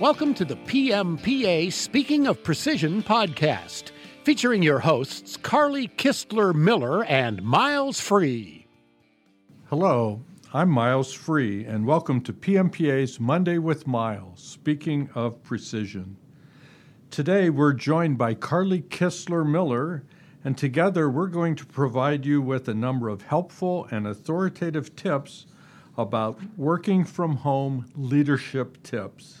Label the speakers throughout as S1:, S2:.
S1: Welcome to the PMPA Speaking of Precision podcast, featuring your hosts Carly Kistler Miller and Miles Free.
S2: Hello, I'm Miles Free, and welcome to PMPA's Monday with Miles, Speaking of Precision. Today we're joined by Carly Kistler Miller, and together we're going to provide you with a number of helpful and authoritative tips about working from home leadership tips.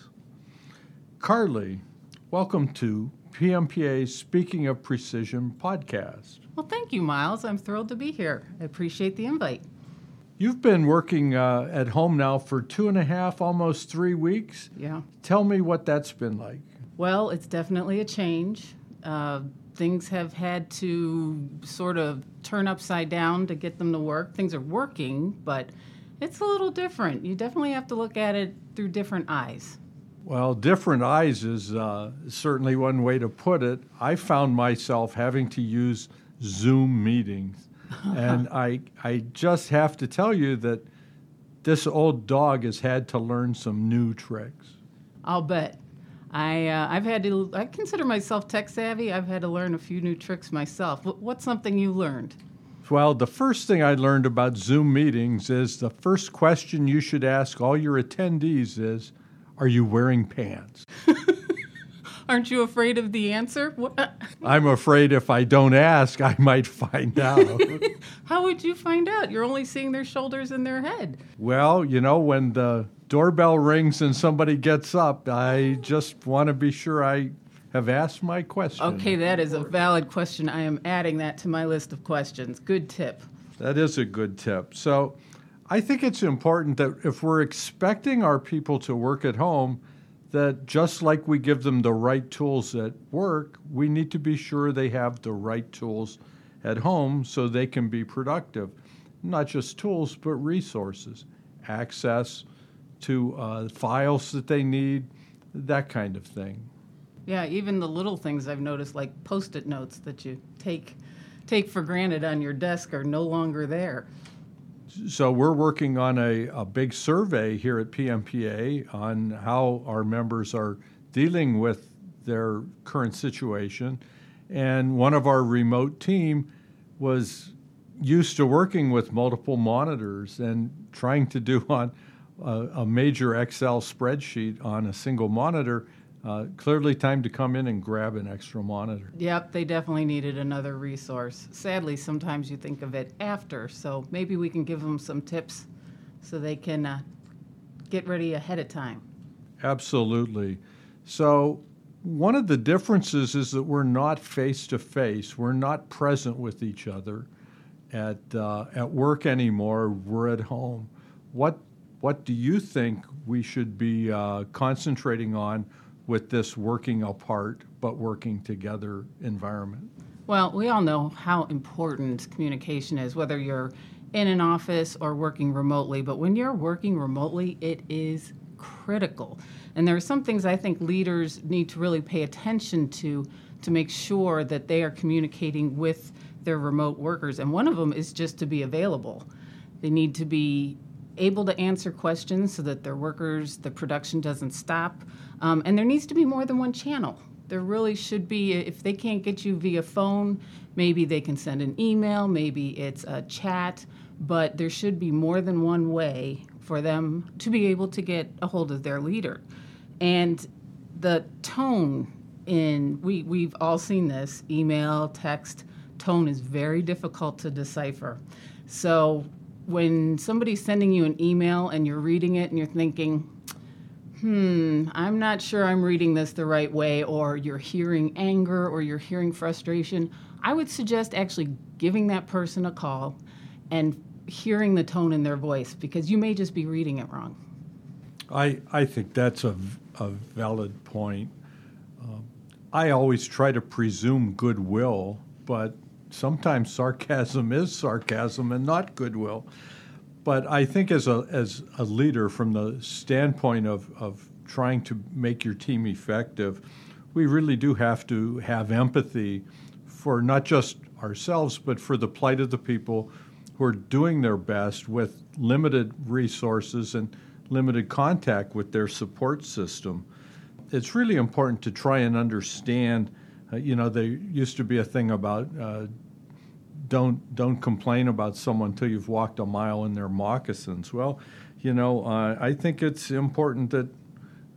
S2: Carly, welcome to PMPA's Speaking of Precision podcast.
S3: Well, thank you, Miles. I'm thrilled to be here. I appreciate the invite.
S2: You've been working uh, at home now for two and a half, almost three weeks.
S3: Yeah.
S2: Tell me what that's been like.
S3: Well, it's definitely a change. Uh, things have had to sort of turn upside down to get them to work. Things are working, but it's a little different. You definitely have to look at it through different eyes.
S2: Well, different eyes is uh, certainly one way to put it. I found myself having to use Zoom meetings. and I, I just have to tell you that this old dog has had to learn some new tricks.
S3: I'll bet. I, uh, I've had to, I consider myself tech savvy. I've had to learn a few new tricks myself. What's something you learned?
S2: Well, the first thing I learned about Zoom meetings is the first question you should ask all your attendees is are you wearing pants?
S3: Aren't you afraid of the answer?
S2: I'm afraid if I don't ask, I might find out.
S3: How would you find out? You're only seeing their shoulders and their head.
S2: Well, you know, when the doorbell rings and somebody gets up, I just want to be sure I have asked my question.
S3: Okay, that is a valid question. I am adding that to my list of questions. Good tip.
S2: That is a good tip. So, I think it's important that if we're expecting our people to work at home, that just like we give them the right tools at work, we need to be sure they have the right tools at home so they can be productive. Not just tools, but resources, access to uh, files that they need, that kind of thing.
S3: Yeah, even the little things I've noticed, like post-it notes that you take take for granted on your desk, are no longer there.
S2: So we're working on a, a big survey here at PMPA on how our members are dealing with their current situation. And one of our remote team was used to working with multiple monitors and trying to do on a, a major Excel spreadsheet on a single monitor uh, clearly time to come in and grab an extra monitor.
S3: Yep, they definitely needed another resource. Sadly, sometimes you think of it after, so maybe we can give them some tips so they can uh, get ready ahead of time.
S2: Absolutely. So, one of the differences is that we're not face to face, we're not present with each other at, uh, at work anymore, we're at home. What, what do you think we should be uh, concentrating on with this working apart but working together environment?
S3: Well, we all know how important communication is, whether you're in an office or working remotely. But when you're working remotely, it is critical. And there are some things I think leaders need to really pay attention to to make sure that they are communicating with their remote workers. And one of them is just to be available. They need to be able to answer questions so that their workers, the production doesn't stop. Um, and there needs to be more than one channel. There really should be, if they can't get you via phone, maybe they can send an email, maybe it's a chat, but there should be more than one way for them to be able to get a hold of their leader. And the tone in, we, we've all seen this email, text, tone is very difficult to decipher. So when somebody's sending you an email and you're reading it and you're thinking, hmm, I'm not sure I'm reading this the right way, or you're hearing anger or you're hearing frustration, I would suggest actually giving that person a call and hearing the tone in their voice because you may just be reading it wrong.
S2: I, I think that's a, a valid point. Uh, I always try to presume goodwill, but sometimes sarcasm is sarcasm and not goodwill. But I think as a, as a leader, from the standpoint of, of trying to make your team effective, we really do have to have empathy for not just ourselves, but for the plight of the people who are doing their best with limited resources and limited contact with their support system. it's really important to try and understand. Uh, you know, there used to be a thing about uh, don't don't complain about someone until you've walked a mile in their moccasins. Well, you know, uh, I think it's important that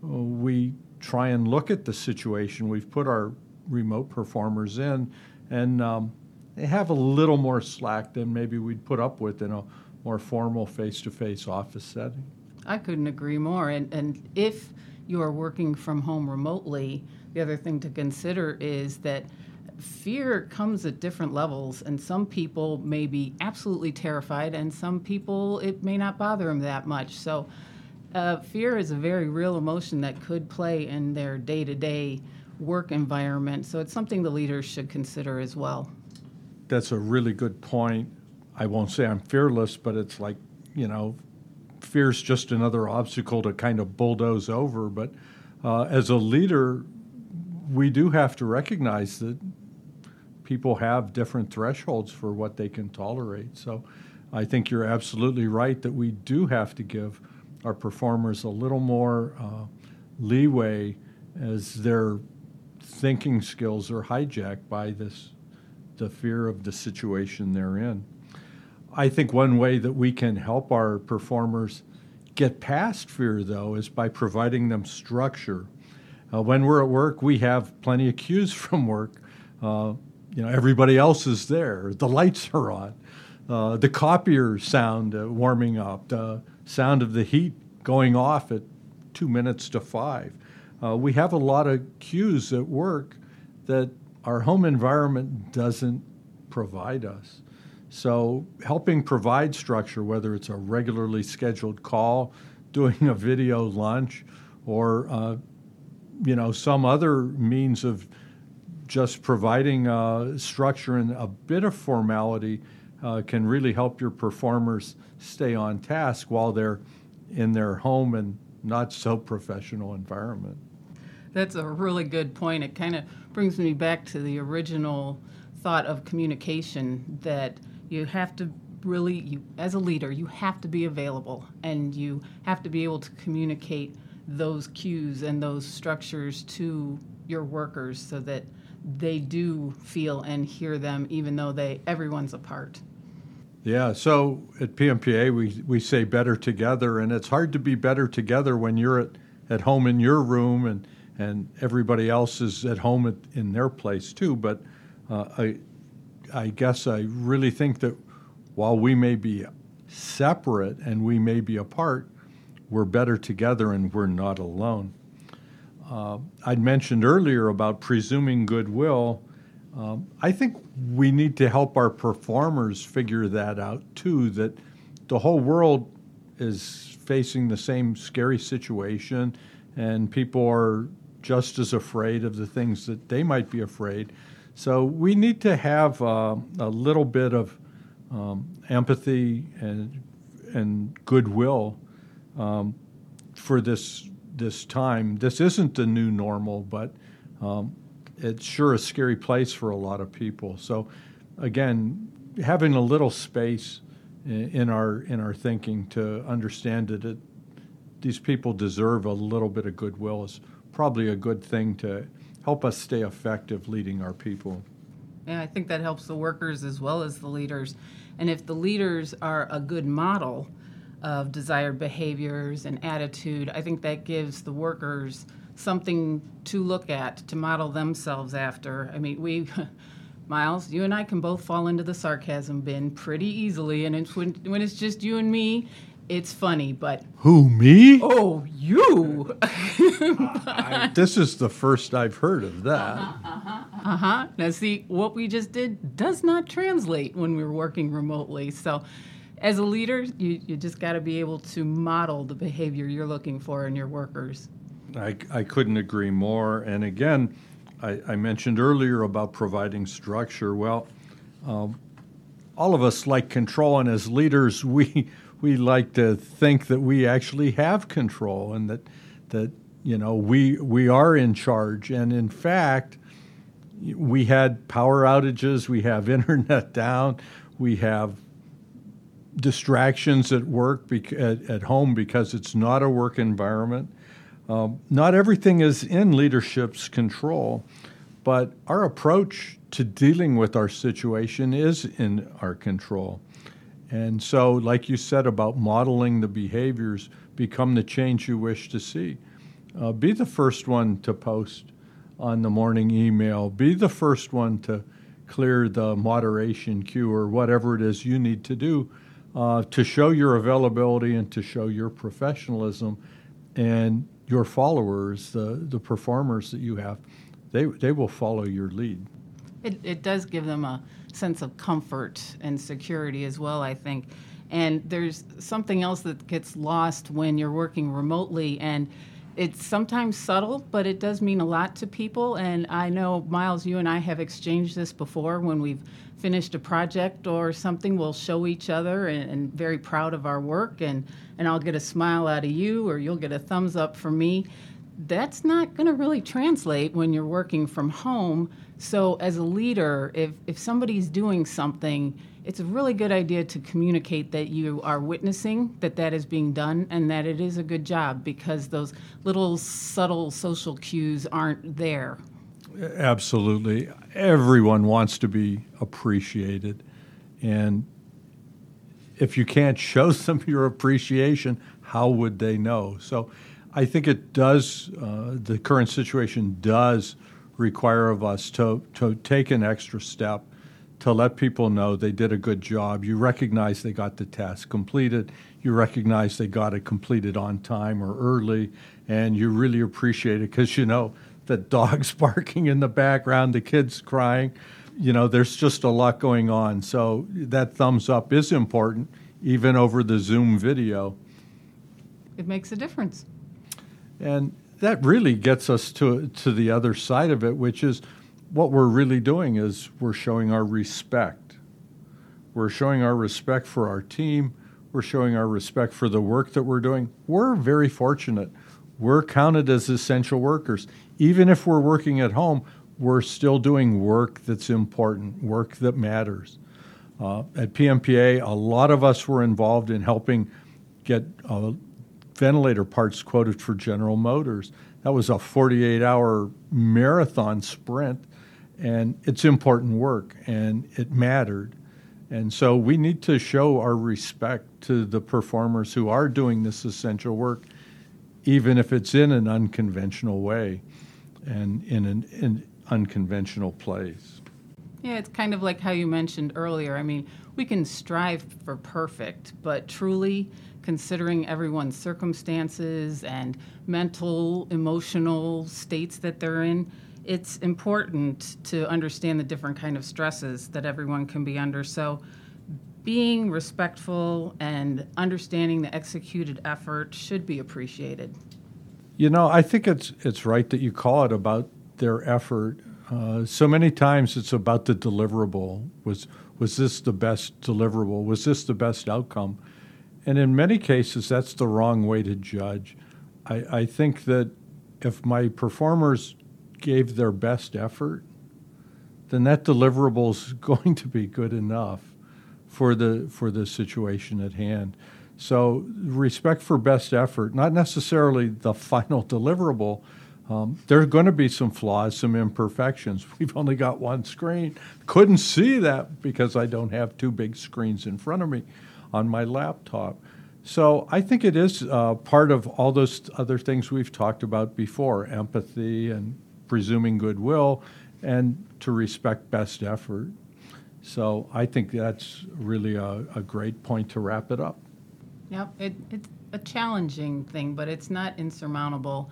S2: uh, we try and look at the situation we've put our remote performers in, and um, they have a little more slack than maybe we'd put up with in a more formal face-to-face office setting.
S3: I couldn't agree more. And and if you are working from home remotely, the other thing to consider is that fear comes at different levels, and some people may be absolutely terrified, and some people it may not bother them that much. So, uh, fear is a very real emotion that could play in their day to day work environment. So, it's something the leaders should consider as well.
S2: That's a really good point. I won't say I'm fearless, but it's like, you know, fear's just another obstacle to kind of bulldoze over. But uh, as a leader, we do have to recognize that people have different thresholds for what they can tolerate. So I think you're absolutely right that we do have to give our performers a little more uh, leeway as their thinking skills are hijacked by this the fear of the situation they're in. I think one way that we can help our performers get past fear, though, is by providing them structure. Uh, when we're at work, we have plenty of cues from work. Uh, you know, everybody else is there. The lights are on. Uh, the copier sound uh, warming up. The sound of the heat going off at two minutes to five. Uh, we have a lot of cues at work that our home environment doesn't provide us. So, helping provide structure, whether it's a regularly scheduled call, doing a video lunch, or uh, you know some other means of just providing uh, structure and a bit of formality uh, can really help your performers stay on task while they're in their home and not so professional environment.
S3: That's a really good point. It kind of brings me back to the original thought of communication that you have to really you as a leader you have to be available and you have to be able to communicate those cues and those structures to your workers so that they do feel and hear them even though they everyone's apart.
S2: Yeah so at pmpa we, we say better together and it's hard to be better together when you're at, at home in your room and and everybody else is at home at, in their place too. But uh, I, I guess I really think that while we may be separate and we may be apart, we're better together and we're not alone. Uh, I'd mentioned earlier about presuming goodwill. Um, I think we need to help our performers figure that out too, that the whole world is facing the same scary situation and people are just as afraid of the things that they might be afraid. So we need to have uh, a little bit of um, empathy and and goodwill um, for this this time. This isn't the new normal, but um, it's sure a scary place for a lot of people. So again, having a little space in, our in our thinking to understand that it, these people deserve a little bit of goodwill is probably a good thing to help us stay effective leading our people.
S3: Yeah, I think that helps the workers as well as the leaders. And if the leaders are a good model of desired behaviors and attitude, I think that gives the workers something to look at, to model themselves after. I mean, we. Miles, you and I can both fall into the sarcasm bin pretty easily, and it's when, when it's just you and me, it's funny, but
S2: who me?
S3: Oh, you!
S2: I, this is the first I've heard of that.
S3: Uh-huh, uh-huh. Now, see, what we just did does not translate when we're working remotely. So, as a leader, you, you just got to be able to model the behavior you're looking for in your workers.
S2: I, I couldn't agree more. And again, I, I mentioned earlier about providing structure. Well, um, all of us like control, and as leaders, we we like to think that we actually have control and that that you know we we are in charge and in fact we had power outages we have internet down we have distractions at work bec- at, at home because it's not a work environment Um, not everything is in leadership's control, but our approach to dealing with our situation is in our control. And so, like you said about modeling the behaviors, become the change you wish to see. Uh, be the first one to post on the morning email. Be the first one to clear the moderation queue or whatever it is you need to do uh, to show your availability and to show your professionalism. And your followers, the, the performers that you have, they, they will follow your lead.
S3: It, it does give them a sense of comfort and security as well, I think. And there's something else that gets lost when you're working remotely, and it's sometimes subtle, but it does mean a lot to people. And I know, Miles, you and I have exchanged this before when we've finished a project or something, we'll show each other and, and, very proud of our work, and, and I'll get a smile out of you, or you'll get a thumbs up from me. That's not going to really translate when you're working from home. So, as a leader, if, if somebody's doing something, it's a really good idea to communicate that you are witnessing that that is being done and that it is a good job because those little subtle social cues aren't there.
S2: Absolutely. Everyone wants to be appreciated. And if you can't show them your appreciation, how would they know? So I think it does, uh, the current situation does require of us to, to take an extra step to let people know they did a good job. You recognize they got the task completed. You recognize they got it completed on time or early, and you really appreciate it because you know the dog's barking in the background, the kids crying. You know, there's just a lot going on. So that thumbs up is important, even over the Zoom video.
S3: It makes a difference.
S2: And that really gets us to to the other side of it, which is what we're really doing is we're showing our respect. We're showing our respect for our team. We're showing our respect for the work that we're doing. We're very fortunate. We're counted as essential workers even if we're working at home, we're still doing work that's important, work that matters. Uh, at PMPA, a lot of us were involved in helping get uh, ventilator parts quoted for General Motors. That was a 48 hour marathon sprint, and it's important work, and it mattered. And so we need to show our respect to the performers who are doing this essential work, even if it's in an unconventional way and in an in unconventional place.
S3: Yeah, it's kind of like how you mentioned earlier. I mean, we can strive for perfect, but truly considering everyone's circumstances and mental, emotional states that they're in, it's important to understand the different kind of stresses that everyone can be under. So being respectful and understanding the executed effort should be appreciated.
S2: You know, I think it's it's right that you call it about their effort. Uh, so many times it's about the deliverable. Was was this the best deliverable? Was this the best outcome? And in many cases, that's the wrong way to judge. I, I think that if my performers gave their best effort, then that deliverable is going to be good enough for the for the situation at hand. So, respect for best effort, not necessarily the final deliverable. Um, there are going to be some flaws, some imperfections. We've only got one screen. Couldn't see that because I don't have two big screens in front of me on my laptop. So I think it is uh, part of all those other things we've talked about before empathy and presuming goodwill and to respect best effort. So I think that's really a, a great point to wrap it up.
S3: Yep, it, it's a challenging thing, but it's not insurmountable.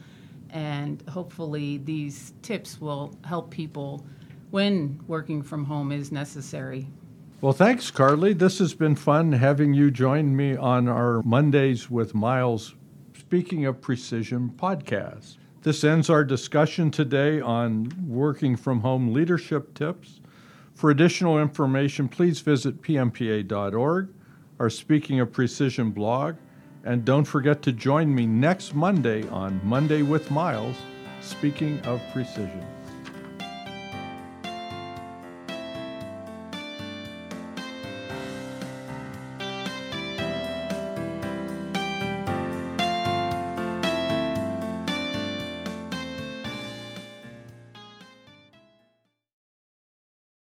S3: And hopefully, these tips will help people when working from home is necessary.
S2: Well, thanks, Carly. This has been fun having you join me on our Mondays with Miles Speaking of Precision podcast. This ends our discussion today on working from home leadership tips. For additional information, please visit pmpa.org our Speaking of Precision blog. And don't forget to join me next Monday on Monday with Miles, Speaking of Precision.